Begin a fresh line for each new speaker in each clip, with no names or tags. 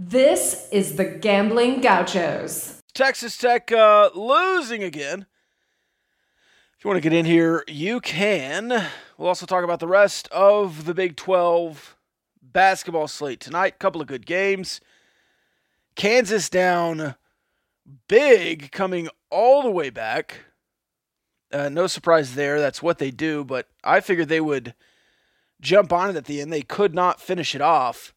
This is the Gambling Gauchos.
Texas Tech uh, losing again. If you want to get in here, you can. We'll also talk about the rest of the Big 12 basketball slate tonight. Couple of good games. Kansas down big, coming all the way back. Uh, no surprise there. That's what they do, but I figured they would jump on it at the end. They could not finish it off.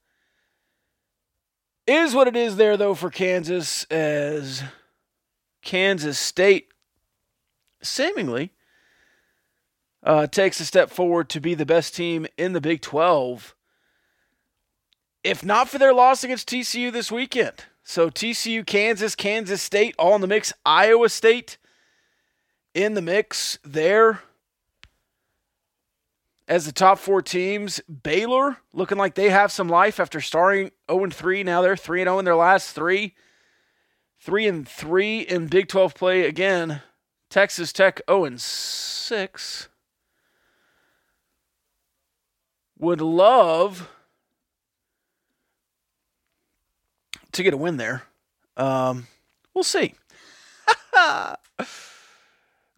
Is what it is there, though, for Kansas, as Kansas State seemingly uh, takes a step forward to be the best team in the Big 12. If not for their loss against TCU this weekend. So TCU, Kansas, Kansas State, all in the mix. Iowa State in the mix there as the top four teams. Baylor looking like they have some life after starting 0 3. Now they're 3 0 in their last three. 3 and 3 in Big 12 play again. Texas Tech 0 6. Would love to get a win there. Um, we'll see.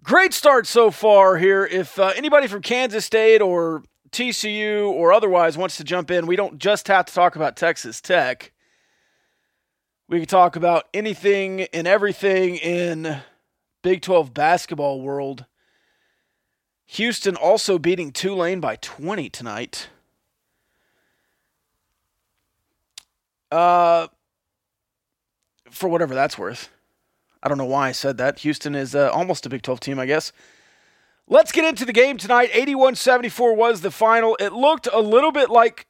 Great start so far here. If uh, anybody from Kansas State or TCU or otherwise wants to jump in, we don't just have to talk about Texas Tech. We can talk about anything and everything in Big 12 basketball world. Houston also beating Tulane by 20 tonight. Uh, for whatever that's worth. I don't know why I said that. Houston is uh, almost a Big 12 team, I guess. Let's get into the game tonight. 81 74 was the final. It looked a little bit like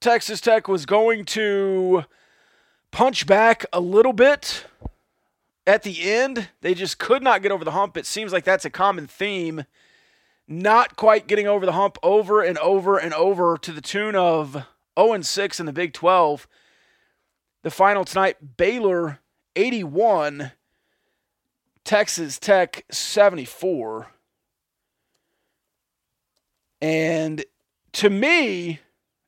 Texas Tech was going to punch back a little bit at the end. They just could not get over the hump. It seems like that's a common theme. Not quite getting over the hump over and over and over to the tune of 0 6 in the Big 12. The final tonight Baylor 81, Texas Tech 74. And to me,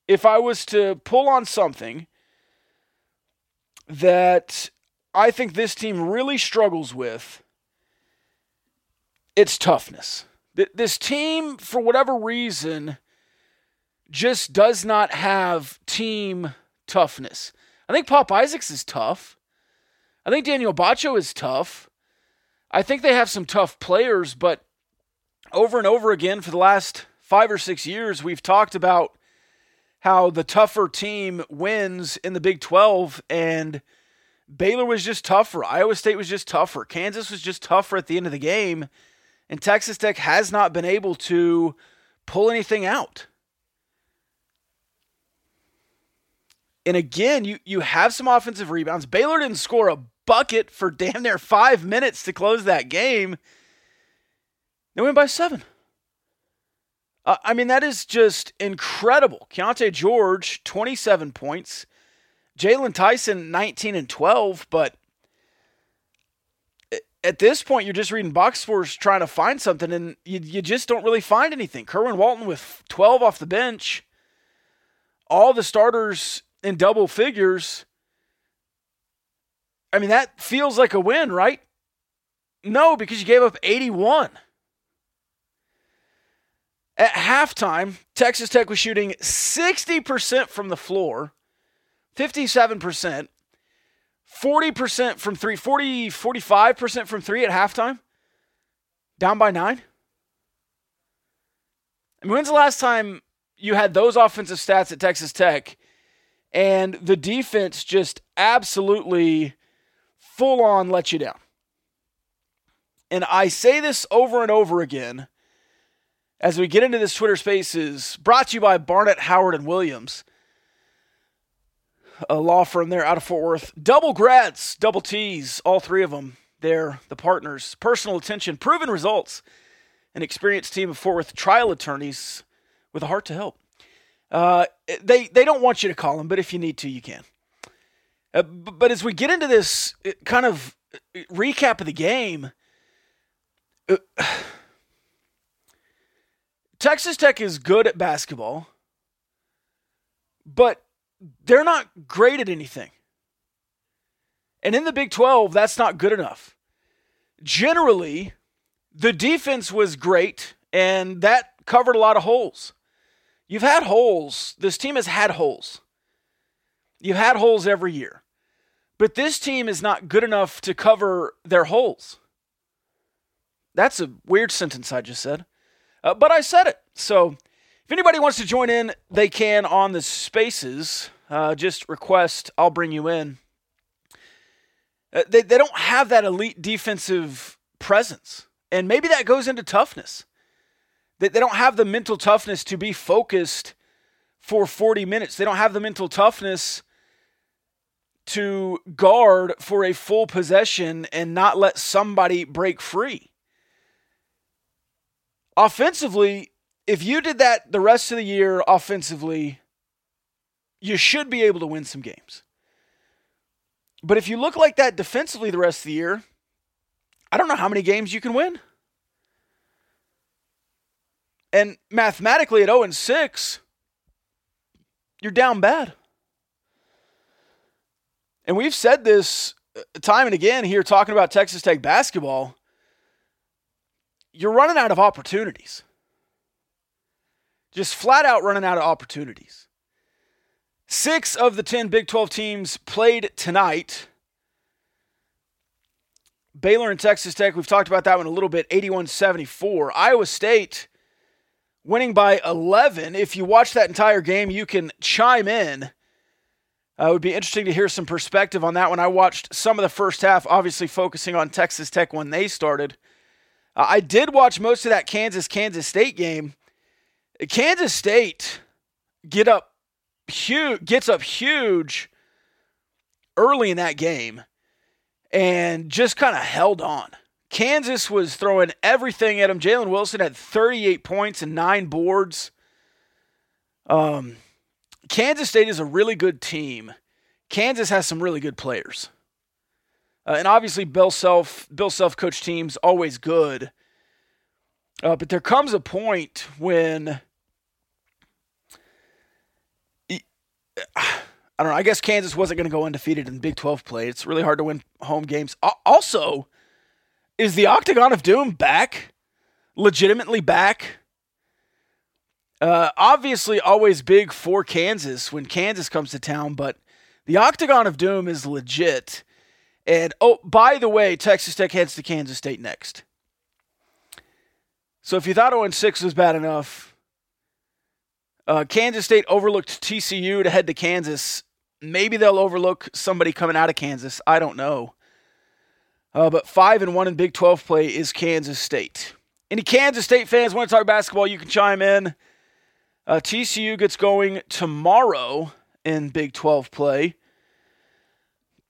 if I was to pull on something that I think this team really struggles with, it's toughness. This team, for whatever reason, just does not have team toughness. I think Pop Isaacs is tough. I think Daniel Batcho is tough. I think they have some tough players, but over and over again for the last five or six years, we've talked about how the tougher team wins in the Big 12, and Baylor was just tougher. Iowa State was just tougher. Kansas was just tougher at the end of the game, and Texas Tech has not been able to pull anything out. And again, you, you have some offensive rebounds. Baylor didn't score a bucket for damn near five minutes to close that game. They win by seven. Uh, I mean, that is just incredible. Keyonte George, 27 points. Jaylon Tyson, 19 and 12. But at this point, you're just reading box scores trying to find something, and you, you just don't really find anything. Kerwin Walton with 12 off the bench. All the starters in double figures. I mean, that feels like a win, right? No, because you gave up 81. At halftime, Texas Tech was shooting 60% from the floor, 57%, 40% from three, 40, 45% from three at halftime, down by nine. I mean, when's the last time you had those offensive stats at Texas Tech and the defense just absolutely full on let you down. And I say this over and over again as we get into this Twitter Spaces brought to you by Barnett, Howard, and Williams, a law firm there out of Fort Worth. Double grads, double T's, all three of them. They're the partners. Personal attention, proven results, an experienced team of Fort Worth trial attorneys with a heart to help. Uh, they they don't want you to call them, but if you need to, you can. Uh, but as we get into this uh, kind of uh, recap of the game, Texas Tech is good at basketball, but they're not great at anything. And in the Big 12, that's not good enough. Generally, the defense was great, and that covered a lot of holes. You've had holes. This team has had holes. You've had holes every year. But this team is not good enough to cover their holes. That's a weird sentence I just said. Uh, but I said it. So if anybody wants to join in, they can on the spaces. Uh, just request, I'll bring you in. Uh, they, they don't have that elite defensive presence. And maybe that goes into toughness. They, they don't have the mental toughness to be focused for 40 minutes. They don't have the mental toughness to guard for a full possession and not let somebody break free. Offensively, if you did that the rest of the year offensively, you should be able to win some games. But if you look like that defensively the rest of the year, I don't know how many games you can win. And mathematically at 0 and 6, you're down bad. And we've said this uh, time and again here talking about Texas Tech basketball. You're running out of opportunities. Just flat out running out of opportunities. Six of the 10 Big 12 teams played tonight. Baylor and Texas Tech, we've talked about that one a little bit, 81 74. Iowa State winning by 11. If you watch that entire game, you can chime in. Uh, it would be interesting to hear some perspective on that one. I watched some of the first half, obviously focusing on Texas Tech when they started. Uh, I did watch most of that Kansas Kansas State game. Kansas State get up huge, gets up huge early in that game, and just kind of held on. Kansas was throwing everything at him. Jalen Wilson had 38 points and nine boards. Um, Kansas State is a really good team. Kansas has some really good players. Uh, and obviously, Bill Self, Bill Self coach teams always good. Uh, but there comes a point when I don't know. I guess Kansas wasn't going to go undefeated in the Big 12 play. It's really hard to win home games. Also, is the Octagon of Doom back? Legitimately back? Uh, obviously, always big for Kansas when Kansas comes to town, but the Octagon of Doom is legit. And oh, by the way, Texas Tech heads to Kansas State next. So if you thought 0 6 was bad enough, uh, Kansas State overlooked TCU to head to Kansas. Maybe they'll overlook somebody coming out of Kansas. I don't know. Uh, but five and one in Big 12 play is Kansas State. Any Kansas State fans want to talk basketball? You can chime in. Uh, TCU gets going tomorrow in Big 12 play.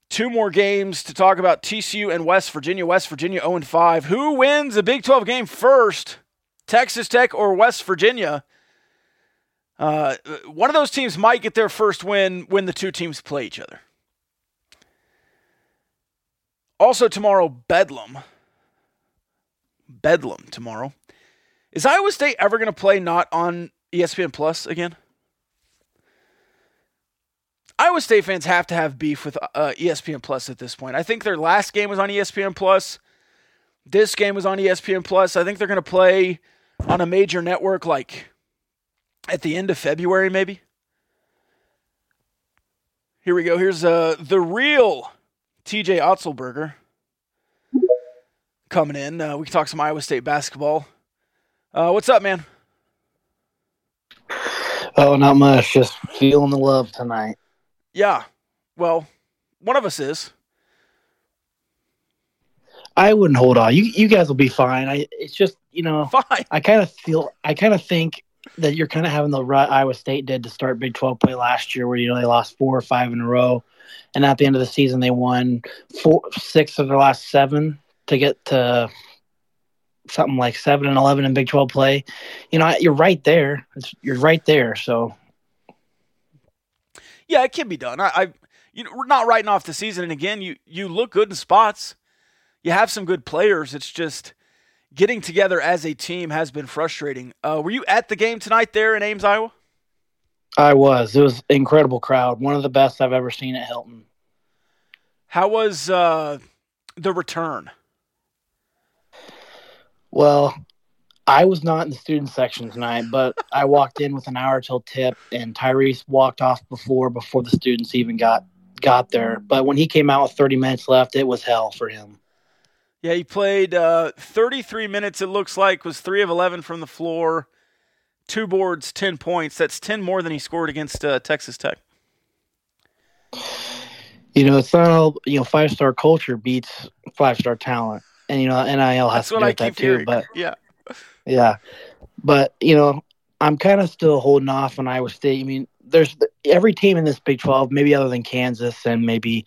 Two more games to talk about TCU and West Virginia. West Virginia 0 5. Who wins a Big 12 game first? Texas Tech or West Virginia? Uh, one of those teams might get their first win when the two teams play each other. Also, tomorrow, Bedlam. Bedlam tomorrow. Is Iowa State ever going to play not on ESPN Plus again? Iowa State fans have to have beef with uh, ESPN Plus at this point. I think their last game was on ESPN Plus. This game was on ESPN Plus. I think they're going to play on a major network like at the end of February, maybe. Here we go. Here's uh, the real TJ Otzelberger coming in. Uh, we can talk some Iowa State basketball. Uh, what's up, man?
Oh, not much. Just feeling the love tonight.
Yeah. Well, one of us is.
I wouldn't hold on. You you guys will be fine. I it's just you know
fine.
I kind of feel I kind of think that you're kind of having the rut Iowa State did to start Big 12 play last year, where you know they lost four or five in a row, and at the end of the season they won four, six of their last seven to get to something like seven and eleven in Big 12 play. You know, you're right there. It's, you're right there. So,
yeah, it can be done. I, I you know, we're not writing off the season, and again, you you look good in spots. You have some good players. It's just getting together as a team has been frustrating. Uh, were you at the game tonight there in Ames, Iowa?
I was. It was incredible crowd. One of the best I've ever seen at Hilton.
How was uh, the return?
Well, I was not in the student section tonight, but I walked in with an hour till tip, and Tyrese walked off before before the students even got got there. But when he came out with 30 minutes left, it was hell for him.
Yeah, he played uh, 33 minutes. It looks like was three of 11 from the floor, two boards, 10 points. That's 10 more than he scored against uh, Texas Tech.
You know, it's not all you know. Five star culture beats five star talent, and you know NIL has
That's
to do with that
keep
too. But
yeah,
Yeah, but you know, I'm kind of still holding off on Iowa State. I mean, there's every team in this Big 12, maybe other than Kansas and maybe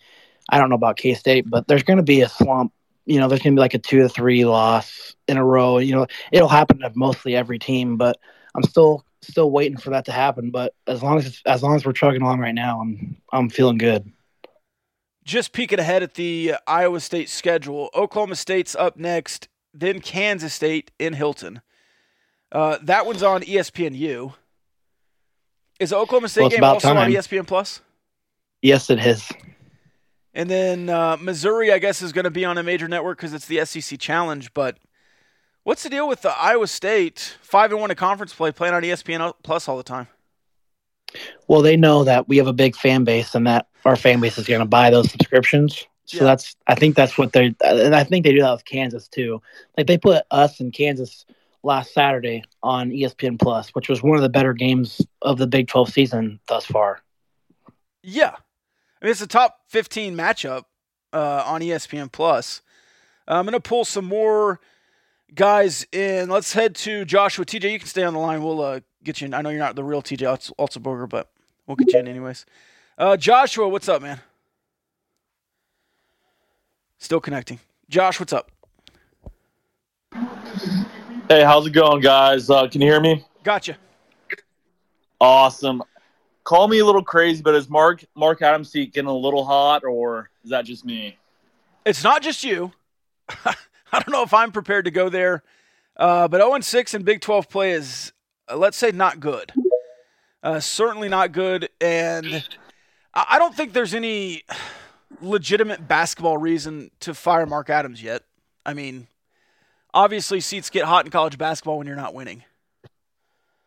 I don't know about K State, but there's going to be a slump. You know, there's going to be like a two to three loss in a row. You know, it'll happen to mostly every team, but I'm still still waiting for that to happen. But as long as as long as we're chugging along right now, I'm I'm feeling good.
Just peeking ahead at the uh, Iowa State schedule. Oklahoma State's up next, then Kansas State in Hilton. Uh, that one's on ESPNU. Is the Oklahoma State
Well,
game also on E. ESPN Plus?
Yes, it is.
And then uh, Missouri, I guess, is going to be on a major network because it's the SEC Challenge. But what's the deal with the Iowa State five and one in conference play playing on ESPN Plus all the time?
Well, they know that we have a big fan base and that our fan base is going to buy those subscriptions. So
Yeah.
that's, I think that's what they're, and I think they do that with Kansas too. Like they put us in Kansas last Saturday on ESPN Plus, which was one of the better games of the Big 12 season thus far.
Yeah, I mean it's a top fifteen matchup uh, on ESPN Plus. I'm going to pull some more guys in. Let's head to Joshua. TJ, you can stay on the line. We'll uh, get you in. I know you're not the real TJ Otzelberger, but we'll get you in anyways. Uh, Joshua, what's up, man? Still connecting. Josh, what's up?
Hey, how's it going, guys? Uh, can you hear me?
Gotcha.
Awesome. Call me a little crazy, but is Mark Mark Adams seat getting a little hot, or is that just me?
It's not just you. I don't know if I'm prepared to go there, uh, but 0 6 in Big 12 play is, uh, let's say, not good. Uh, certainly not good. And I don't think there's any legitimate basketball reason to fire Mark Adams yet. I mean, obviously, seats get hot in college basketball when you're not winning.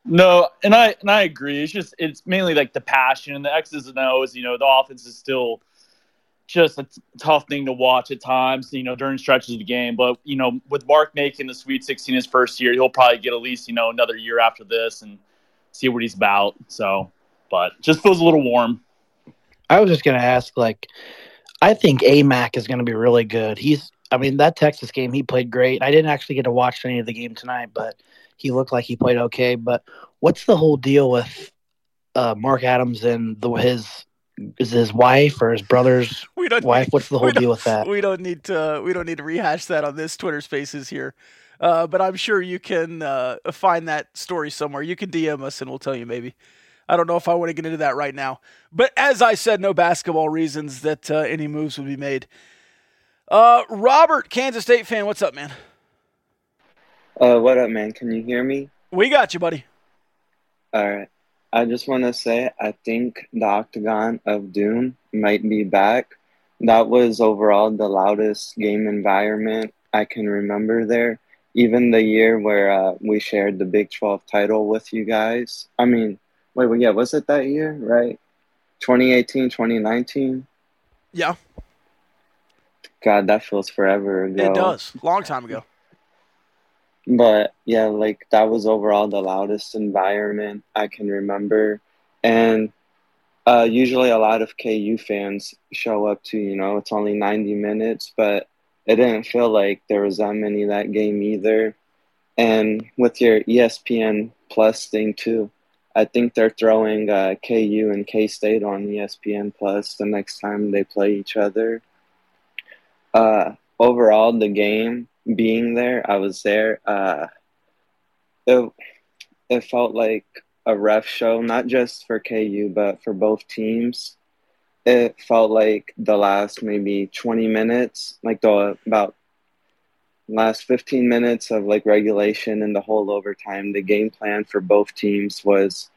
No, and I and I agree. It's just it's mainly like the passion and the X's and O's. You know, the offense is still just a t- tough thing to watch at times. You know, during stretches of the game. But you know, with Mark making the Sweet 16 his first year, he'll probably get at least you know another year after this and see what he's about. So, but just feels a little warm.
I was just going to ask, like, I think Aimaq is going to be really good. He's, I mean, that Texas game, he played great. I didn't actually get to watch any of the game tonight, but he looked like he played okay. But what's the whole deal with uh, Mark Adams and the, his is his wife or his brother's
We don't
wife? What's the whole deal with that?
We don't need to. We don't need to rehash that on this Twitter Spaces here. Uh, but I'm sure you can uh, find that story somewhere. You can DM us and we'll tell you maybe. I don't know if I want to get into that right now. But as I said, no basketball reasons that uh, any moves would be made. Uh, Robert, Kansas State fan, what's up, man?
Uh, what up, man? Can you hear me?
We got you, buddy.
All right. I just want to say I think the Octagon of Doom might be back. That was overall the loudest game environment I can remember there. Even the year where uh, we shared the Big 12 title with you guys. I mean, wait, well, yeah, was it that year, right? 2018, 2019?
Yeah,
God, that feels forever ago.
it does. Long time ago.
But yeah, like that was overall the loudest environment I can remember. And uh, usually a lot of KU fans show up to, you know, it's only 90 minutes, but it didn't feel like there was that many that game either. And with your ESPN Plus thing too, I think they're throwing uh, KU and K State on ESPN Plus the next time they play each other. Uh, overall, the game being there, I was there. Uh, it it felt like a ref show, not just for KU but for both teams. It felt like the last maybe twenty minutes, like the about last fifteen minutes of like regulation and the whole overtime. The game plan for both teams was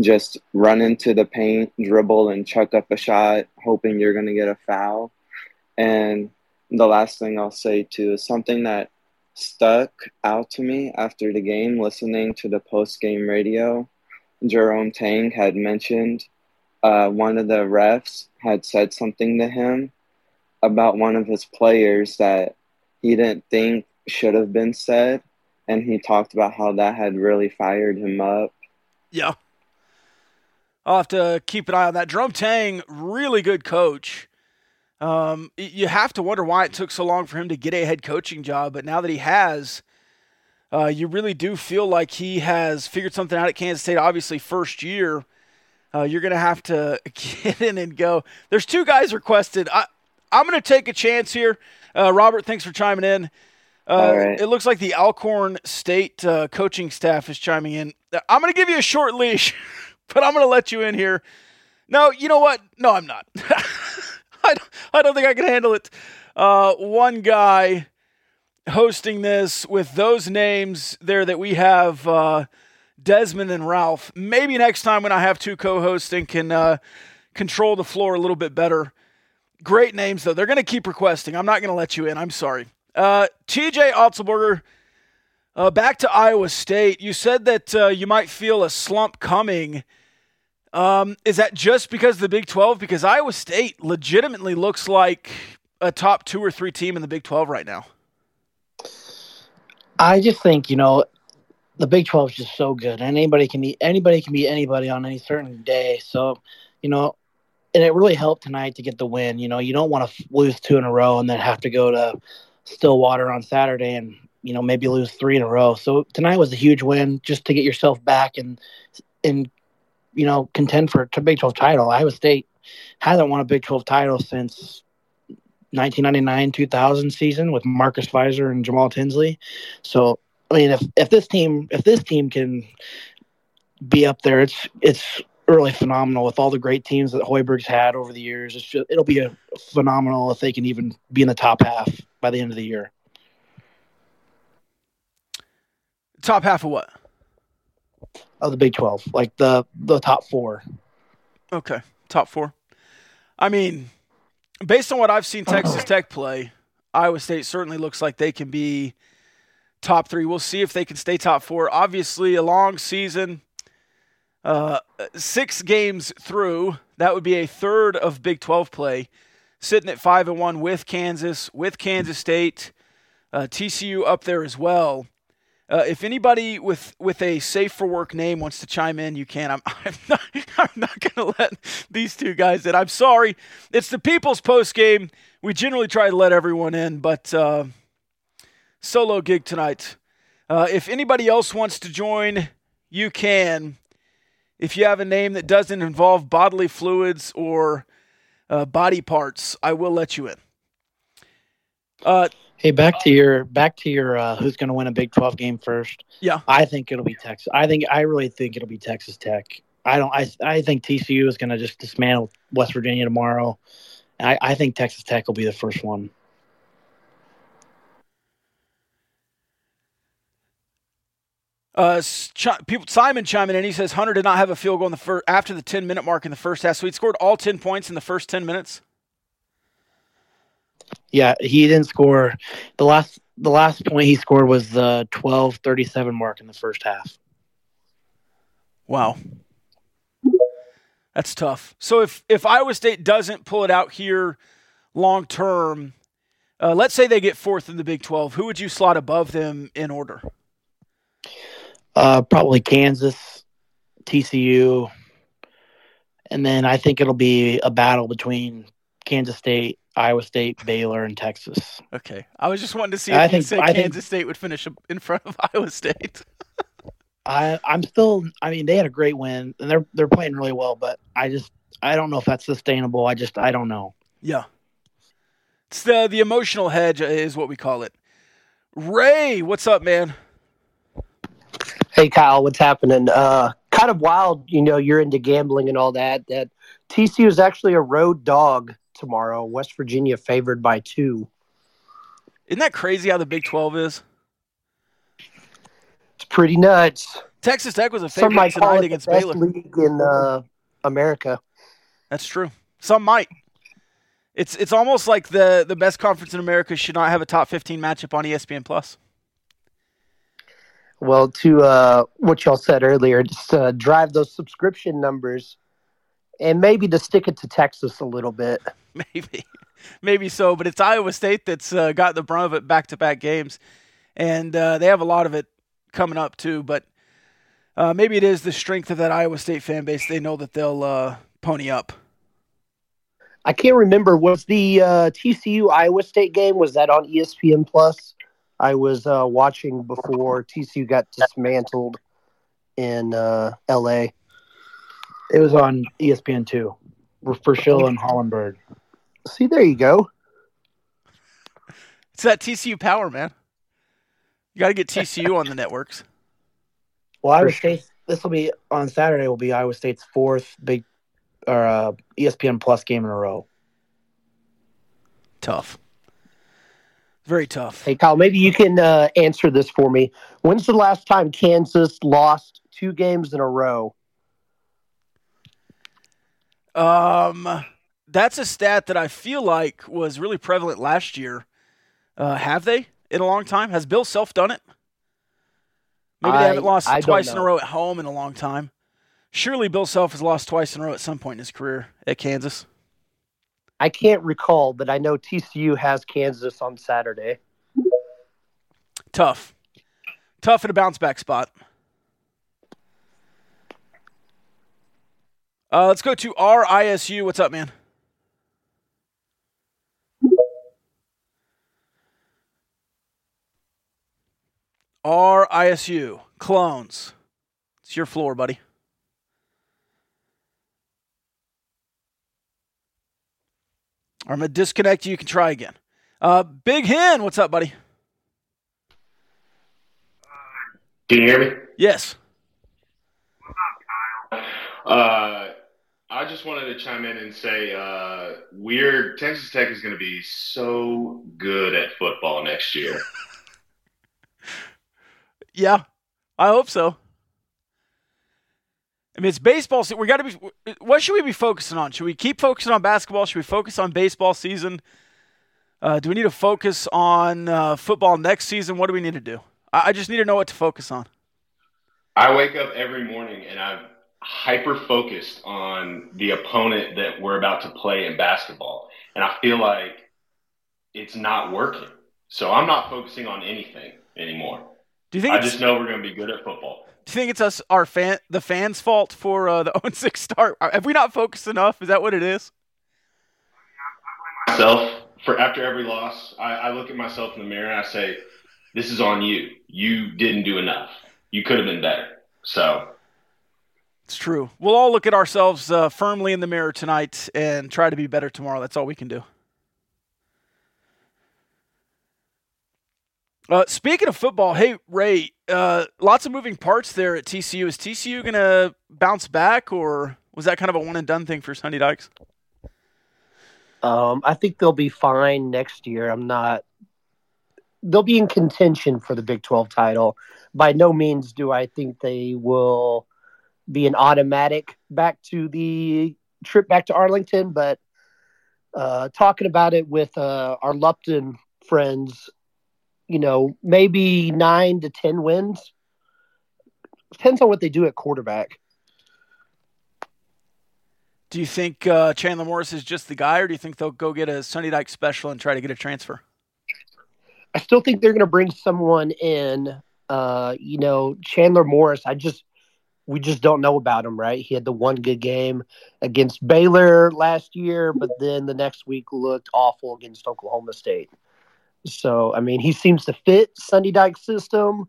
just run into the paint, dribble, and chuck up a shot, hoping you're gonna get a foul. And the last thing I'll say too is something that stuck out to me after the game, listening to the post game radio. Jerome Tang had mentioned uh, one of the refs had said something to him about one of his players that he didn't think should have been said. And he talked about how that had really fired him up.
Yeah. I'll have to keep an eye on that. Jerome Tang, really good coach. Um, you have to wonder why it took so long for him to get a head coaching job, but now that he has, uh, you really do feel like he has figured something out at Kansas State. Obviously, first year, uh, you're going to have to get in and go. There's two guys requested. I, I'm going to take a chance here. Uh, Robert, thanks for chiming in. Uh,
right.
It looks like the Alcorn State uh, coaching staff is chiming in. I'm going to give you a short leash, but I'm going to let you in here. No, you know what? No, I'm not. I, don't, I don't think I can handle it. Uh, one guy hosting this with those names there that we have uh, Desmond and Ralph. Maybe next time when I have two co hosting can uh, control the floor a little bit better. Great names, though. They're going to keep requesting. I'm not going to let you in. I'm sorry. Uh, TJ Otzelberger, uh, back to Iowa State. You said that uh, you might feel a slump coming. Um, is that just because of the Big 12? Because Iowa State legitimately looks like a top two or three team in the Big 12 right now.
I just think you know the Big 12 is just so good. Anybody can beat anybody can beat anybody on any certain day. So, you know, and it really helped tonight to get the win. You know, you don't want to lose two in a row and then have to go to Stillwater on Saturday and you know maybe lose three in a row. So tonight was a huge win just to get yourself back and and you know contend for a Big 12 title. Iowa State hasn't won a Big 12 title since 1999 2000 season with Marcus Fizer and Jamal Tinsley. So I mean, if if this team if this team can be up there, it's it's really phenomenal with all the great teams that Hoiberg's had over the years. It's just, it'll be a phenomenal if they can even be in the top half by the end of the year.
Top half of what?
Of the Big Twelve, like the the top four.
Okay, top four. I mean, based on what I've seen Texas Tech play, Iowa State certainly looks like they can be top three. We'll see if they can stay top four. Obviously, a long season, uh, six games through. That would be a third of Big 12 play, sitting at five and one with Kansas, with Kansas State, uh, TCU up there as well. Uh, if anybody with, with a safe for work name wants to chime in, you can. I'm, I'm not, I'm not going to let these two guys in. I'm sorry. It's the People's Post game. We generally try to let everyone in, but uh, solo gig tonight. Uh, if anybody else wants to join, you can. If you have a name that doesn't involve bodily fluids or uh, body parts, I will let you in.
Hey, back to your back to your uh, who's going to win a Big Twelve game first?
Yeah.
I think it'll be Texas. I think I really think it'll be Texas Tech. I don't. I I think TCU is going to just dismantle West Virginia tomorrow. I, I think Texas Tech will be the first one.
Uh, Simon chiming in. He says Hunter did not have a field goal in the first after the ten minute mark in the first half, so he scored all ten points in the first ten minutes.
Yeah, he didn't score. The last the last point he scored was the twelve thirty seven mark in the first half.
Wow, that's tough. So if if Iowa State doesn't pull it out here long term, uh, let's say they get fourth in the Big Twelve, who would you slot above them in order?
Uh, probably Kansas, TCU, and then I think it'll be a battle between Kansas State, Iowa State, Baylor, and Texas.
Okay, I was just wanting to see if
I
you
think-
said
I think-
Kansas State would finish in front of Iowa State.
I I'm still. I mean, they had a great win, and they're they're playing really well. But I just I don't know if that's sustainable. I just I don't know.
Yeah. It's the the emotional hedge is what we call it. Ray, what's up, man?
Hey Kyle, what's happening? Uh, kind of wild, you know, you're into gambling and all that. That TCU is actually a road dog tomorrow. West Virginia favored by two.
Isn't that crazy how the Big 12 is?
It's pretty nuts.
Texas Tech was a
Some
favorite
might call
tonight
it the
against
best
Baylor.
league in uh, America.
That's true. Some might. It's it's almost like the the best conference in America should not have a top 15 matchup on ESPN Plus.
Well, to uh, what y'all said earlier, just uh, drive those subscription numbers, and maybe to stick it to Texas a little bit.
Maybe, maybe so. But it's Iowa State that's uh, got the brunt of it back to back games, and uh, they have a lot of it coming up too. But uh, maybe it is the strength of that Iowa State fan base. They know that they'll uh, pony up.
I can't remember. Was the uh, TCU Iowa State game was that on ESPN Plus? I was uh, watching before TCU got dismantled in uh, L.A.
It was on ESPN two for Schill and Hollenberg.
See, there you go.
It's that TCU power, man. You got to get TCU on the networks.
Well, Iowa State. This will be on Saturday. Will be Iowa State's fourth big or uh, ESPN Plus game in a row.
Tough. Very tough.
Hey, Kyle, maybe you can uh, answer this for me. When's the last time Kansas lost two games in a row?
Um, that's a stat that I feel like was really prevalent last year. Uh, have they in a long time? Has Bill Self done it? Maybe they
I-
haven't lost
I
twice in a row at home in a long time. Surely Bill Self has lost twice in a row at some point in his career at Kansas.
I can't recall, but I know TCU has Kansas on Saturday.
Tough. Tough in a bounce back spot. Uh, let's go to RISU. What's up, man? RISU. Clones. It's your floor, buddy. I'm going to disconnect you. You can try again. Uh, Big Hen. What's up, buddy?
Can you hear me?
Yes. What's up, Kyle?
Uh, I just wanted to chime in and say, uh, we're Texas Tech is going to be so good at football next year.
Yeah, I hope so. I mean, it's baseball. se- We got to be. What should we be focusing on? Should we keep focusing on basketball? Should we focus on baseball season? Uh, do we need to focus on uh, football next season? What do we need to do? I, I just need to know what to focus on.
I wake up every morning and I'm hyper focused on the opponent that we're about to play in basketball, and I feel like it's not working. So I'm not focusing on anything anymore.
Do you think?
I just know we're going to be good at football.
do you think it's us, our fan, the fans' fault for uh, the 0-6 start? Have we not focused enough? Is that what it is?
myself for after every loss, I, I look at myself in the mirror and I say, "This is on you. You didn't do enough. You could have been better." So
It's true. We'll all look at ourselves uh, firmly in the mirror tonight and try to be better tomorrow. That's all we can do. Uh, speaking of football, hey Ray, uh, lots of moving parts there at TCU. Is TCU to bounce back, or was that kind of a one and done thing for Sonny Dykes?
Um, I think they'll be fine next year. I'm not. They'll be in contention for the Big 12 title. By no means do I think they will be an automatic back to the trip back to Arlington, but uh, talking about it with uh, our Lupton friends, you know, maybe nine to 10 wins. Depends on what they do at quarterback.
Do you think uh, Chandler Morris is just the guy, or do you think they'll go get a Sonny Dyke special and try to get a transfer?
I still think they're going to bring someone in. Uh, you know, Chandler Morris. I just we just don't know about him, right? He had the one good game against Baylor last year, but then the next week looked awful against Oklahoma State. So, I mean, he seems to fit Sonny Dyke's system,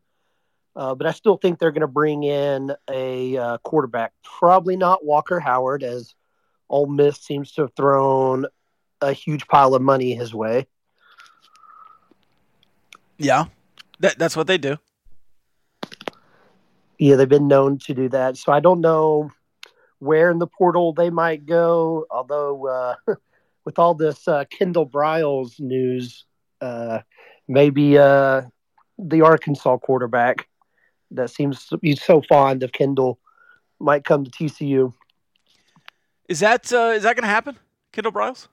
uh, but I still think they're going to bring in a uh, quarterback. Probably not Walker Howard, as Ole Miss seems to have thrown a huge pile of money his way.
Yeah, that, that's what they do.
Yeah, they've been known to do that. So I don't know where in the portal they might go. Although uh, with all this uh, Kendal Briles news, uh, maybe uh, the Arkansas quarterback that seems to be so fond of Kendal might come to TCU.
Is that uh, is that going to happen, Kendal Briles?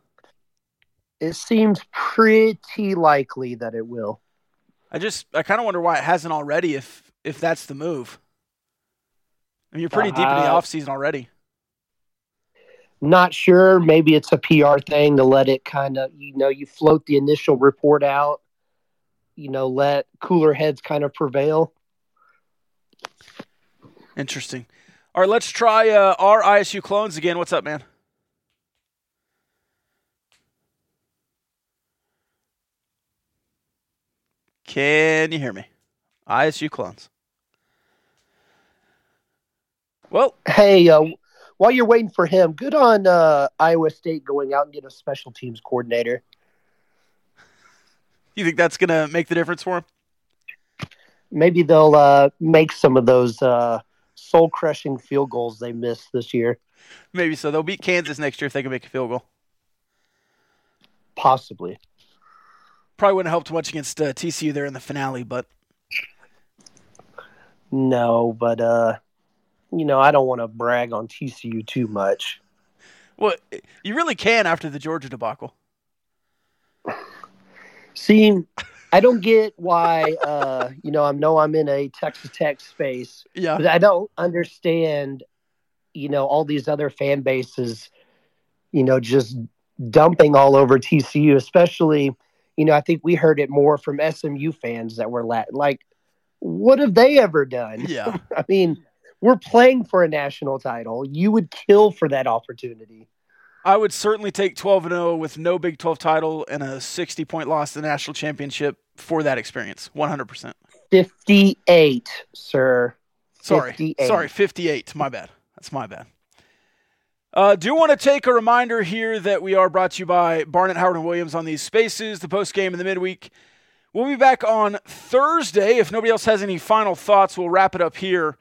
It seems pretty likely that it will.
I just I kind of wonder why it hasn't already. If if that's the move. I mean, you're pretty deep in the
Uh,
off season already.
Not sure. Maybe it's a PR thing to let it kind of, you know, you float the initial report out, you know, let cooler heads kind of prevail.
Interesting. All right, let's try uh, our ISU clones again. What's up, man? Can you hear me? ISU clones. Well,
Hey, uh, while you're waiting for him, good on uh, Iowa State going out and getting a special teams coordinator.
you think that's going to make the difference for him?
Maybe they'll uh, make some of those uh, soul crushing field goals they missed this year.
Maybe so. They'll beat Kansas next year if they can make a field goal.
Possibly.
Probably wouldn't help too much against uh, TCU there in the finale, but
No, but uh, you know, I don't want to brag on TCU too much.
well, you really can after the Georgia debacle.
See, I don't get why. Uh, you know, I know I'm in a Texas Tech space,
Yeah.
but I don't understand. You know, all these other fan bases, you know, just dumping all over TCU, especially. You know, I think we heard it more from SMU fans that were la- like, "What have they ever done?"
Yeah.
I mean, we're playing for a national title. You would kill for that opportunity.
I would certainly take 12 and 0 with no Big 12 title and a 60 point loss to the national championship for that experience. 100%.
58, sir.
Sorry.
58.
Sorry, 58. My bad. That's my bad. Uh, do want to take a reminder here that we are brought to you by Barnett, Howard, and Williams on these spaces, the post game and the midweek. We'll be back on Thursday. If nobody else has any final thoughts, we'll wrap it up here.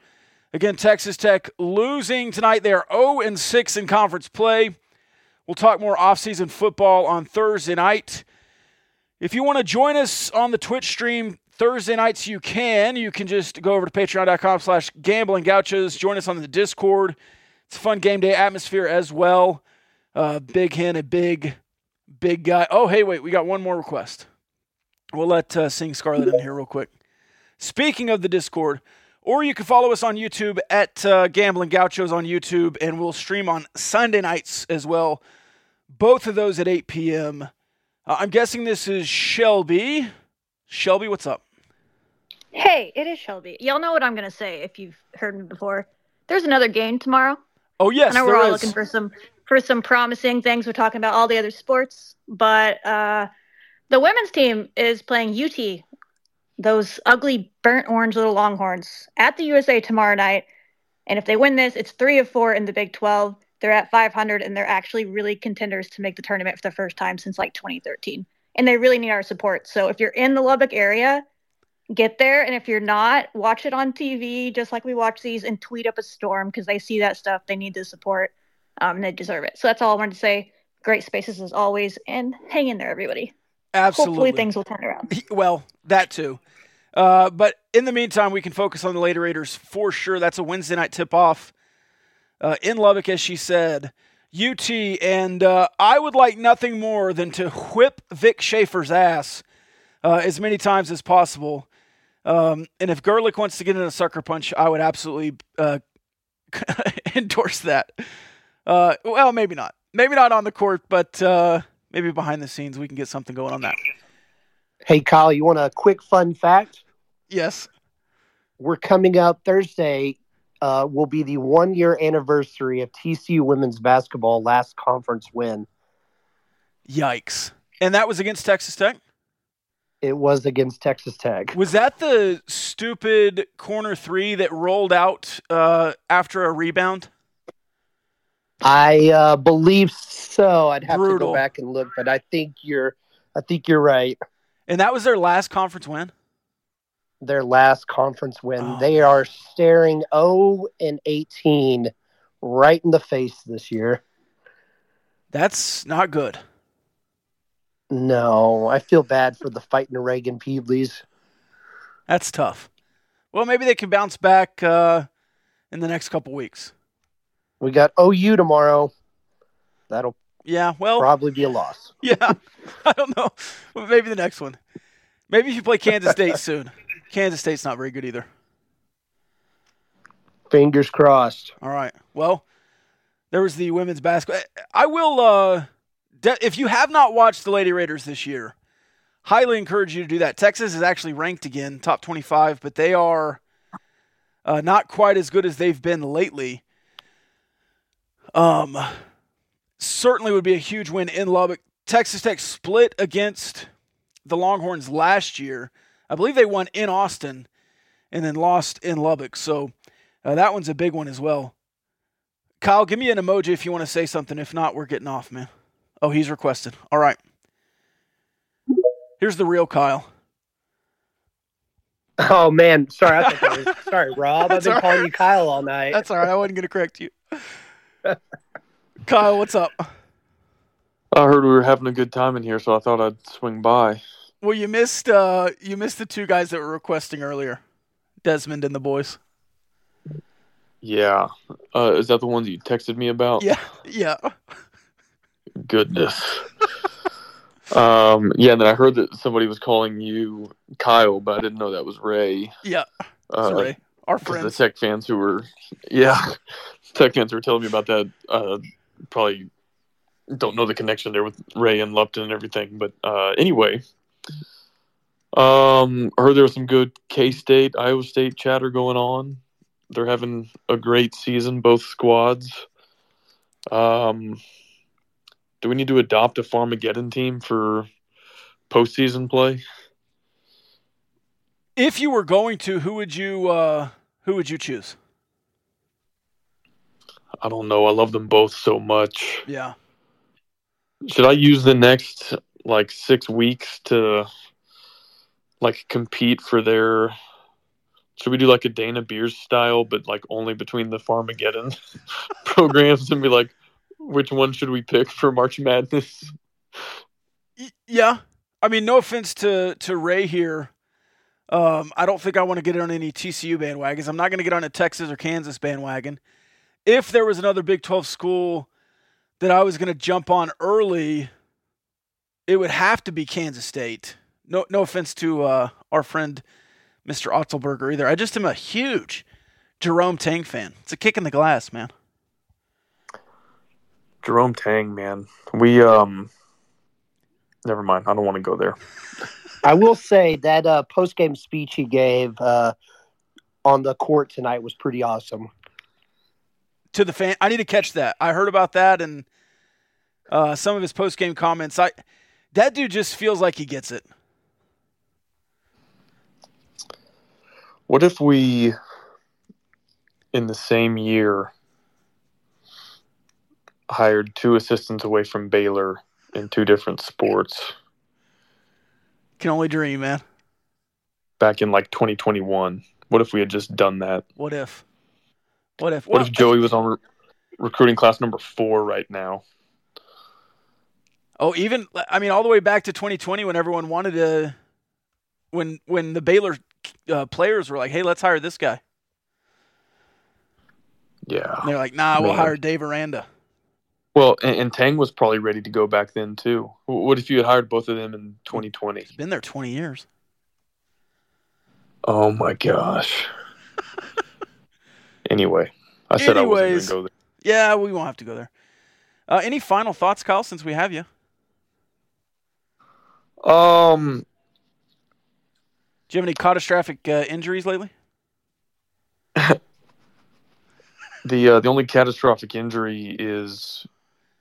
Again, Texas Tech losing tonight. They are 0 and 6 in conference play. We'll talk more offseason football on Thursday night. If you want to join us on the Twitch stream Thursday nights, you can. You can just go over to patreon.com slash gambling gauchos. Join us on the Discord. It's a fun game day atmosphere as well. Uh, big Hen, a big, big guy. Oh, hey, wait, we got one more request. We'll let uh, Sing Scarlet in here real quick. Speaking of the Discord, or you can follow us on YouTube at uh, Gambling Gauchos on YouTube, and we'll stream on Sunday nights as well. Both of those at 8 p.m. Uh, I'm guessing this is Shelby. Shelby, what's up?
Hey, it is Shelby. Y'all know what I'm gonna say if you've heard me before. There's another game tomorrow.
Oh yes,
I know we're all
is.
looking for some for some promising things. We're talking about all the other sports, but uh, the women's team is playing UT, those ugly burnt orange little Longhorns, at the USA tomorrow night. And if they win this, it's three of four in the Big 12. They're at 500, and they're actually really contenders to make the tournament for the first time since like 2013. And they really need our support. So if you're in the Lubbock area, get there. And if you're not, watch it on TV, just like we watch these, and tweet up a storm because they see that stuff. They need the support, um, and they deserve it. So that's all I wanted to say. Great spaces as always, and hang in there, everybody.
Absolutely.
Hopefully things will turn around.
Well, that too. Uh, but in the meantime, we can focus on the Lady Raiders for sure. That's a Wednesday night tip off uh, in Lubbock, as she said. UT, and uh, I would like nothing more than to whip Vic Schaefer's ass uh, as many times as possible. Um, and if Gerlich wants to get in a sucker punch, I would absolutely uh, endorse that. Uh, well, maybe not. Maybe not on the court, but uh, maybe behind the scenes we can get something going on that.
Hey, Kyle, you want a quick fun fact?
Yes.
We're coming up Thursday. Uh, will be the one year anniversary of TCU women's basketball last conference win.
Yikes. And that was against Texas Tech?
It was against Texas Tech.
Was that the stupid corner three that rolled out uh, after a rebound?
I uh, believe so. I'd have to go back and look, but I think you're, I think you're right.
And that was their last conference win?
Their last conference win.
Oh.
They are staring 0 and 18 right in the face this year.
That's not good.
No, I feel bad for the fighting Raegan Pebleys.
That's tough. Well, maybe they can bounce back uh, in the next couple weeks.
We got OU tomorrow. That'll
Yeah, well,
Probably be a loss.
yeah. I don't know. Maybe the next one. Maybe if you play Kansas State soon. Kansas State's not very good either.
Fingers crossed.
All right. Well, there was the women's basketball. I will. Uh, de- if you have not watched the Lady Raiders this year, highly encourage you to do that. Texas is actually ranked again, top twenty-five, but they are uh, not quite as good as they've been lately. Um, certainly would be a huge win in Lubbock. Texas Tech split against the Longhorns last year. I believe they won in Austin and then lost in Lubbock. So uh, that one's a big one as well. Kyle, give me an emoji if you want to say something. If not, we're getting off, man. Oh, he's requested. All right. Here's the real Kyle.
Oh man, sorry. I thought that was, sorry, Rob. I've been
all
calling
right.
you Kyle all night.
That's all right. I wasn't going to correct you. Kyle, what's up?
I heard we were having a good time in here, so I thought I'd swing by.
Well, you missed uh, you missed the two guys that were requesting earlier, Desmond and the boys.
Yeah. Uh, is that the ones you texted me about?
Yeah, yeah.
Goodness. um, yeah, and then I heard that somebody was calling you Kyle, but I didn't know that was Ray.
Yeah.
Uh,
Sorry, our
'cause the. Tech fans who were, yeah, Tech fans were telling me about that. Uh, probably don't know the connection there with Ray and Lupton and everything. But uh, anyway, um, I heard there was some good K State, Iowa State chatter going on. They're having a great season, both squads. Um, do we need to adopt a Farmageddon team for postseason play?
If you were going to, who would you uh, who would you choose?
I don't know. I love them both so much.
Yeah.
Should I use the next like six weeks to like compete for their? Should we do like a Dana Beers style, but like only between the Farmageddon programs and be like, which one should we pick for March Madness?
Yeah. I mean, no offense to to Ray here. Um, I don't think I want to get on any TCU bandwagons. I'm not going to get on a Texas or Kansas bandwagon. If there was another Big 12 school that I was going to jump on early, it would have to be Kansas State. No, no offense to uh, our friend Mr. Otzelberger either. I just am a huge Jerome Tang fan. It's a kick in the glass, man.
Jerome Tang, man. We um. Never mind. I don't want to go there.
I will say that uh, post game speech he gave uh, on the court tonight was pretty awesome.
to the fan. I need to catch that. I heard about that and uh, some of his post game comments. I that dude just feels like he gets it.
What if we, in the same year, hired two assistants away from Baylor in two different sports
Can only dream, man.
back in like 2021? What if we had just done that?
What if? What if?
What
Well,
if Joey was on re- recruiting class number four right now?
Oh, even I mean, all the way back to 2020 when everyone wanted to, when when the Baylor uh, players were like, "Hey, let's hire this guy,"
Yeah.
and they're like, "Nah, we'll
Man.
hire Dave Aranda."
Well, and, and Tang was probably ready to go back then too. What if you had hired both of them in 2020?
He's been there 20 years.
Oh my gosh. anyway, I said I wasn't going to go there.
Yeah, we won't have to go there. Uh, any final thoughts, Kyle? Since we have you.
Um,
do you have any catastrophic uh, injuries lately?
the uh, the only catastrophic injury is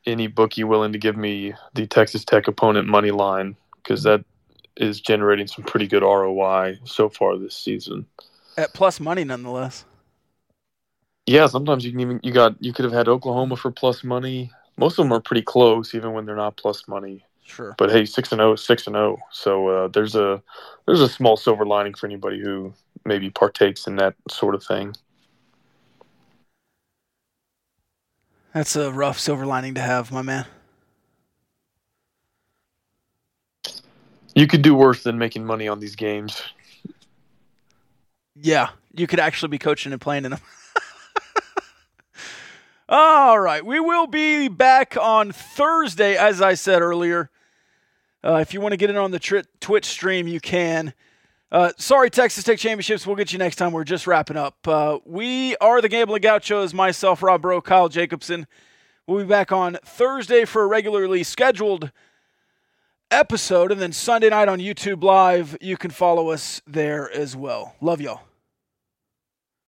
any bookie willing to give me the Texas Tech opponent money line because that is generating some pretty good ROI so far this season.
At plus money, nonetheless.
Yeah, sometimes you can even you got you could have had Oklahoma for plus money. Most of them are pretty close, even when they're not plus money.
Sure.
But hey, six and zero, is six and zero. So uh, there's a there's a small silver lining for anybody who maybe partakes in that sort of thing.
That's a rough silver lining to have, my man.
You could do worse than making money on these games.
Yeah, you could actually be coaching and playing in them. All right, we will be back on Thursday, as I said earlier. Uh, if you want to get in on the tri- Twitch stream, you can. Uh, sorry, Texas Tech Championships. We'll get you next time. We're just wrapping up. Uh, we are the Gambling Gauchos. Myself, Rob Bro, Kyle Jacobson. We'll be back on Thursday for a regularly scheduled episode, and then Sunday night on YouTube Live. You can follow us there as well. Love y'all.